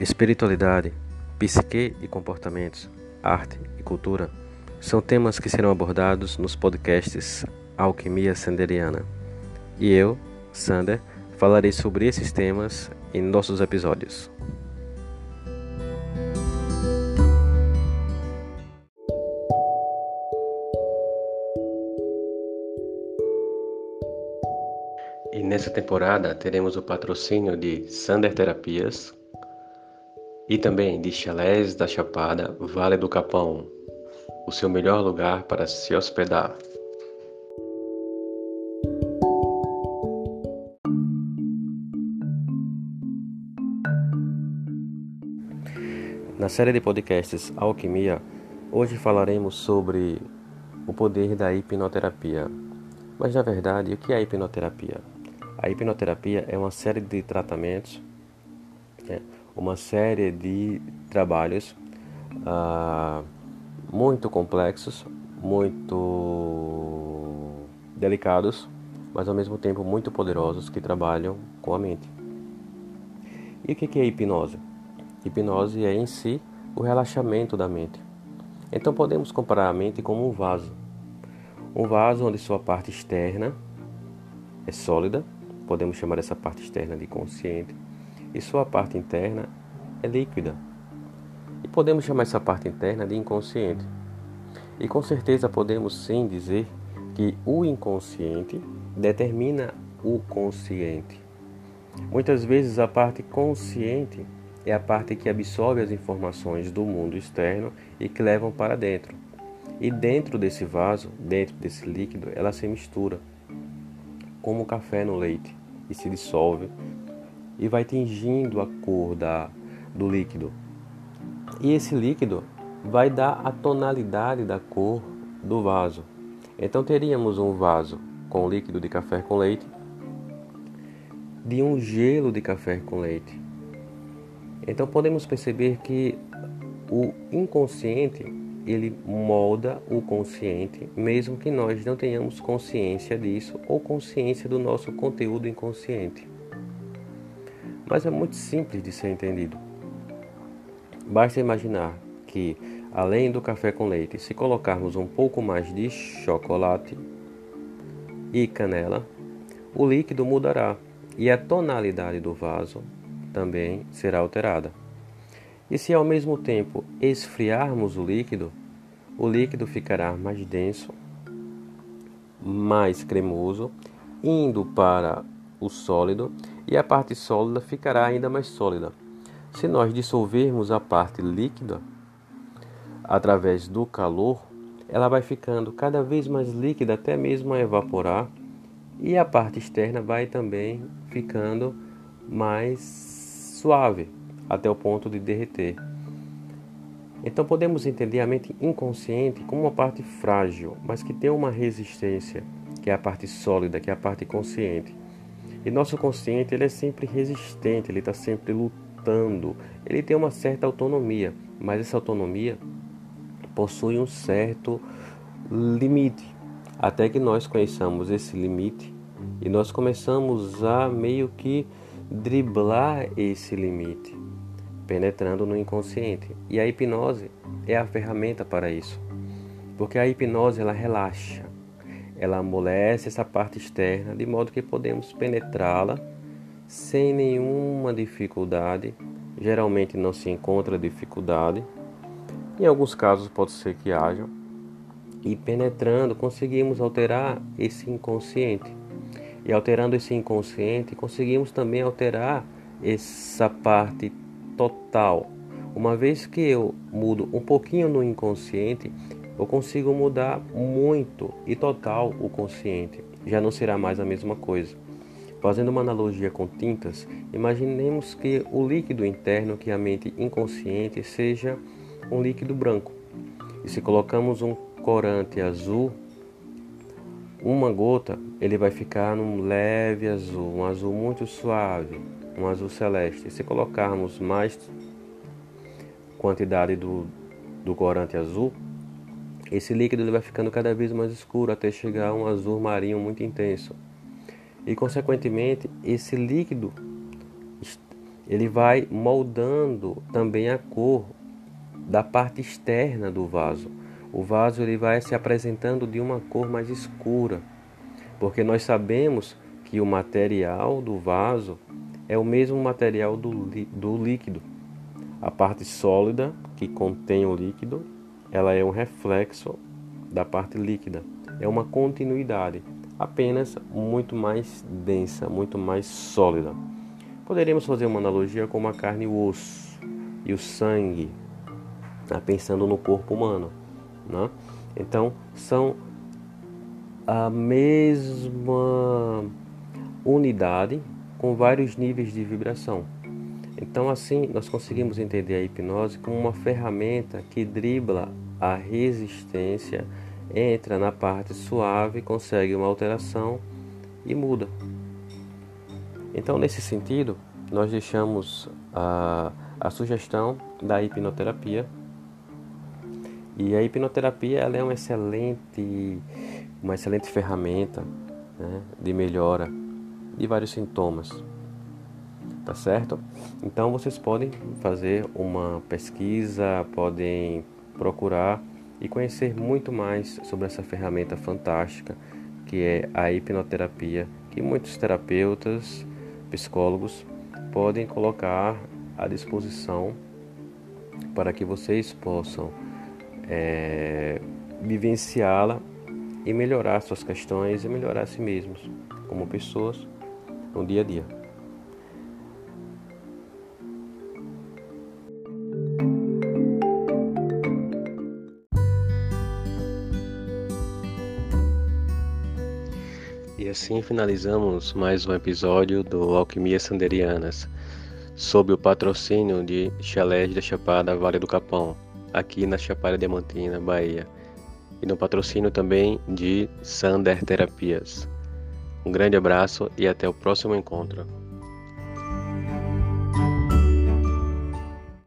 Espiritualidade, psique e comportamentos, arte e cultura são temas que serão abordados nos podcasts Alquimia Sanderiana. E eu, Sander, falarei sobre esses temas em nossos episódios. E nessa temporada teremos o patrocínio de Sander Terapias, e também de Chalés da Chapada, Vale do Capão, o seu melhor lugar para se hospedar. Na série de podcasts Alquimia, hoje falaremos sobre o poder da hipnoterapia. Mas na verdade, o que é a hipnoterapia? A hipnoterapia é uma série de tratamentos né, uma série de trabalhos uh, muito complexos, muito delicados, mas ao mesmo tempo muito poderosos que trabalham com a mente. E o que é hipnose? Hipnose é em si o relaxamento da mente. Então podemos comparar a mente como um vaso. Um vaso onde sua parte externa é sólida, podemos chamar essa parte externa de consciente, e sua parte interna é líquida. E podemos chamar essa parte interna de inconsciente. E com certeza podemos sim dizer que o inconsciente determina o consciente. Muitas vezes a parte consciente é a parte que absorve as informações do mundo externo e que levam para dentro. E dentro desse vaso, dentro desse líquido, ela se mistura, como o café no leite, e se dissolve e vai tingindo a cor da, do líquido. E esse líquido vai dar a tonalidade da cor do vaso. Então teríamos um vaso com líquido de café com leite, de um gelo de café com leite. Então podemos perceber que o inconsciente ele molda o consciente, mesmo que nós não tenhamos consciência disso ou consciência do nosso conteúdo inconsciente mas é muito simples de ser entendido. Basta imaginar que, além do café com leite, se colocarmos um pouco mais de chocolate e canela, o líquido mudará e a tonalidade do vaso também será alterada. E se ao mesmo tempo esfriarmos o líquido, o líquido ficará mais denso, mais cremoso, indo para o sólido e a parte sólida ficará ainda mais sólida. Se nós dissolvermos a parte líquida através do calor, ela vai ficando cada vez mais líquida até mesmo evaporar e a parte externa vai também ficando mais suave até o ponto de derreter. Então podemos entender a mente inconsciente como uma parte frágil, mas que tem uma resistência, que é a parte sólida, que é a parte consciente. E nosso consciente ele é sempre resistente, ele está sempre lutando. Ele tem uma certa autonomia, mas essa autonomia possui um certo limite. Até que nós conheçamos esse limite e nós começamos a meio que driblar esse limite, penetrando no inconsciente. E a hipnose é a ferramenta para isso. Porque a hipnose ela relaxa, ela amolece essa parte externa de modo que podemos penetrá-la sem nenhuma dificuldade. Geralmente não se encontra dificuldade. Em alguns casos pode ser que haja. E penetrando conseguimos alterar esse inconsciente. E alterando esse inconsciente, conseguimos também alterar essa parte total. Uma vez que eu mudo um pouquinho no inconsciente, eu consigo mudar muito e total o consciente. Já não será mais a mesma coisa. Fazendo uma analogia com tintas, imaginemos que o líquido interno, que é a mente inconsciente, seja um líquido branco. E se colocamos um corante azul, uma gota, ele vai ficar num leve azul, um azul muito suave, um azul celeste. E se colocarmos mais quantidade do, do corante azul, esse líquido ele vai ficando cada vez mais escuro até chegar a um azul marinho muito intenso. E consequentemente, esse líquido ele vai moldando também a cor da parte externa do vaso. O vaso ele vai se apresentando de uma cor mais escura, porque nós sabemos que o material do vaso é o mesmo material do, do líquido. A parte sólida que contém o líquido, ela é um reflexo da parte líquida. É uma continuidade, apenas muito mais densa, muito mais sólida. Poderíamos fazer uma analogia com a carne e o osso e o sangue, né, pensando no corpo humano. Né? Então, são a mesma unidade com vários níveis de vibração. Então, assim, nós conseguimos entender a hipnose como uma ferramenta que dribla a resistência, entra na parte suave, consegue uma alteração e muda. Então, nesse sentido, nós deixamos a, a sugestão da hipnoterapia. E a hipnoterapia ela é uma excelente, uma excelente ferramenta né, de melhora de vários sintomas. Tá certo? Então vocês podem fazer uma pesquisa, podem procurar e conhecer muito mais sobre essa ferramenta fantástica que é a hipnoterapia, que muitos terapeutas, psicólogos podem colocar à disposição para que vocês possam é, vivenciá-la e melhorar suas questões e melhorar a si mesmos como pessoas no dia a dia. E assim finalizamos mais um episódio do Alquimia Sanderianas, sob o patrocínio de Chalés da Chapada Vale do Capão, aqui na Chapada Diamantina, Bahia, e no patrocínio também de Sander Terapias. Um grande abraço e até o próximo encontro.